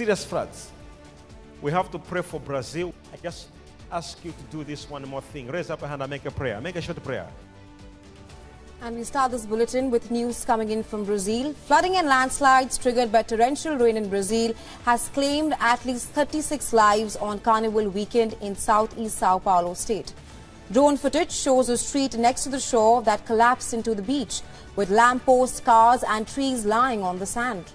serious floods. We have to pray for Brazil. I just ask you to do this one more thing. Raise up a hand and make a prayer. Make a short prayer. And we start this bulletin with news coming in from Brazil. Flooding and landslides triggered by torrential rain in Brazil has claimed at least 36 lives on Carnival weekend in southeast Sao Paulo state. Drone footage shows a street next to the shore that collapsed into the beach, with lampposts, cars and trees lying on the sand.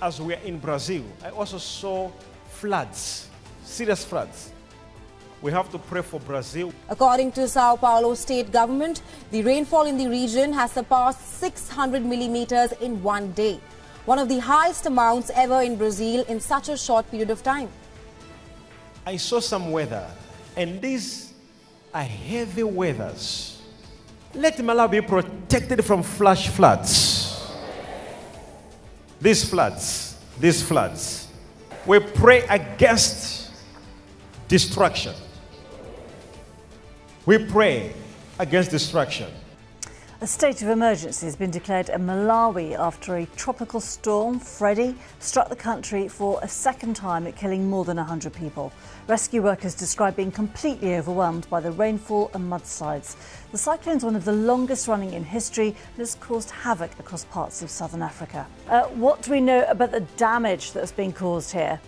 As we are in Brazil, I also saw floods, serious floods. We have to pray for Brazil. According to Sao Paulo state government, the rainfall in the region has surpassed 600 millimeters in one day, one of the highest amounts ever in Brazil in such a short period of time. I saw some weather, and these are heavy weathers. Let Malawi be protected from flash floods. These floods, these floods. We pray against destruction. We pray against destruction. A state of emergency has been declared in Malawi after a tropical storm, Freddy, struck the country for a second time, killing more than 100 people. Rescue workers describe being completely overwhelmed by the rainfall and mudslides. The cyclone is one of the longest running in history and has caused havoc across parts of southern Africa. Uh, what do we know about the damage that has been caused here?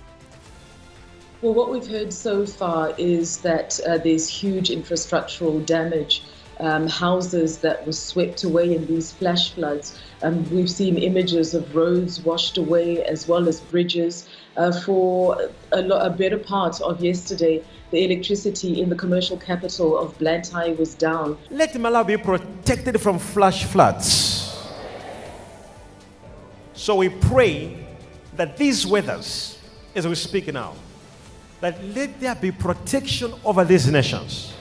Well, what we've heard so far is that uh, there's huge infrastructural damage. Um, houses that were swept away in these flash floods. Um, we've seen images of roads washed away as well as bridges. Uh, for a, lo- a better part of yesterday, the electricity in the commercial capital of Blantyre was down. Let Malawi be protected from flash floods. So we pray that these weathers, as we speak now, that let there be protection over these nations.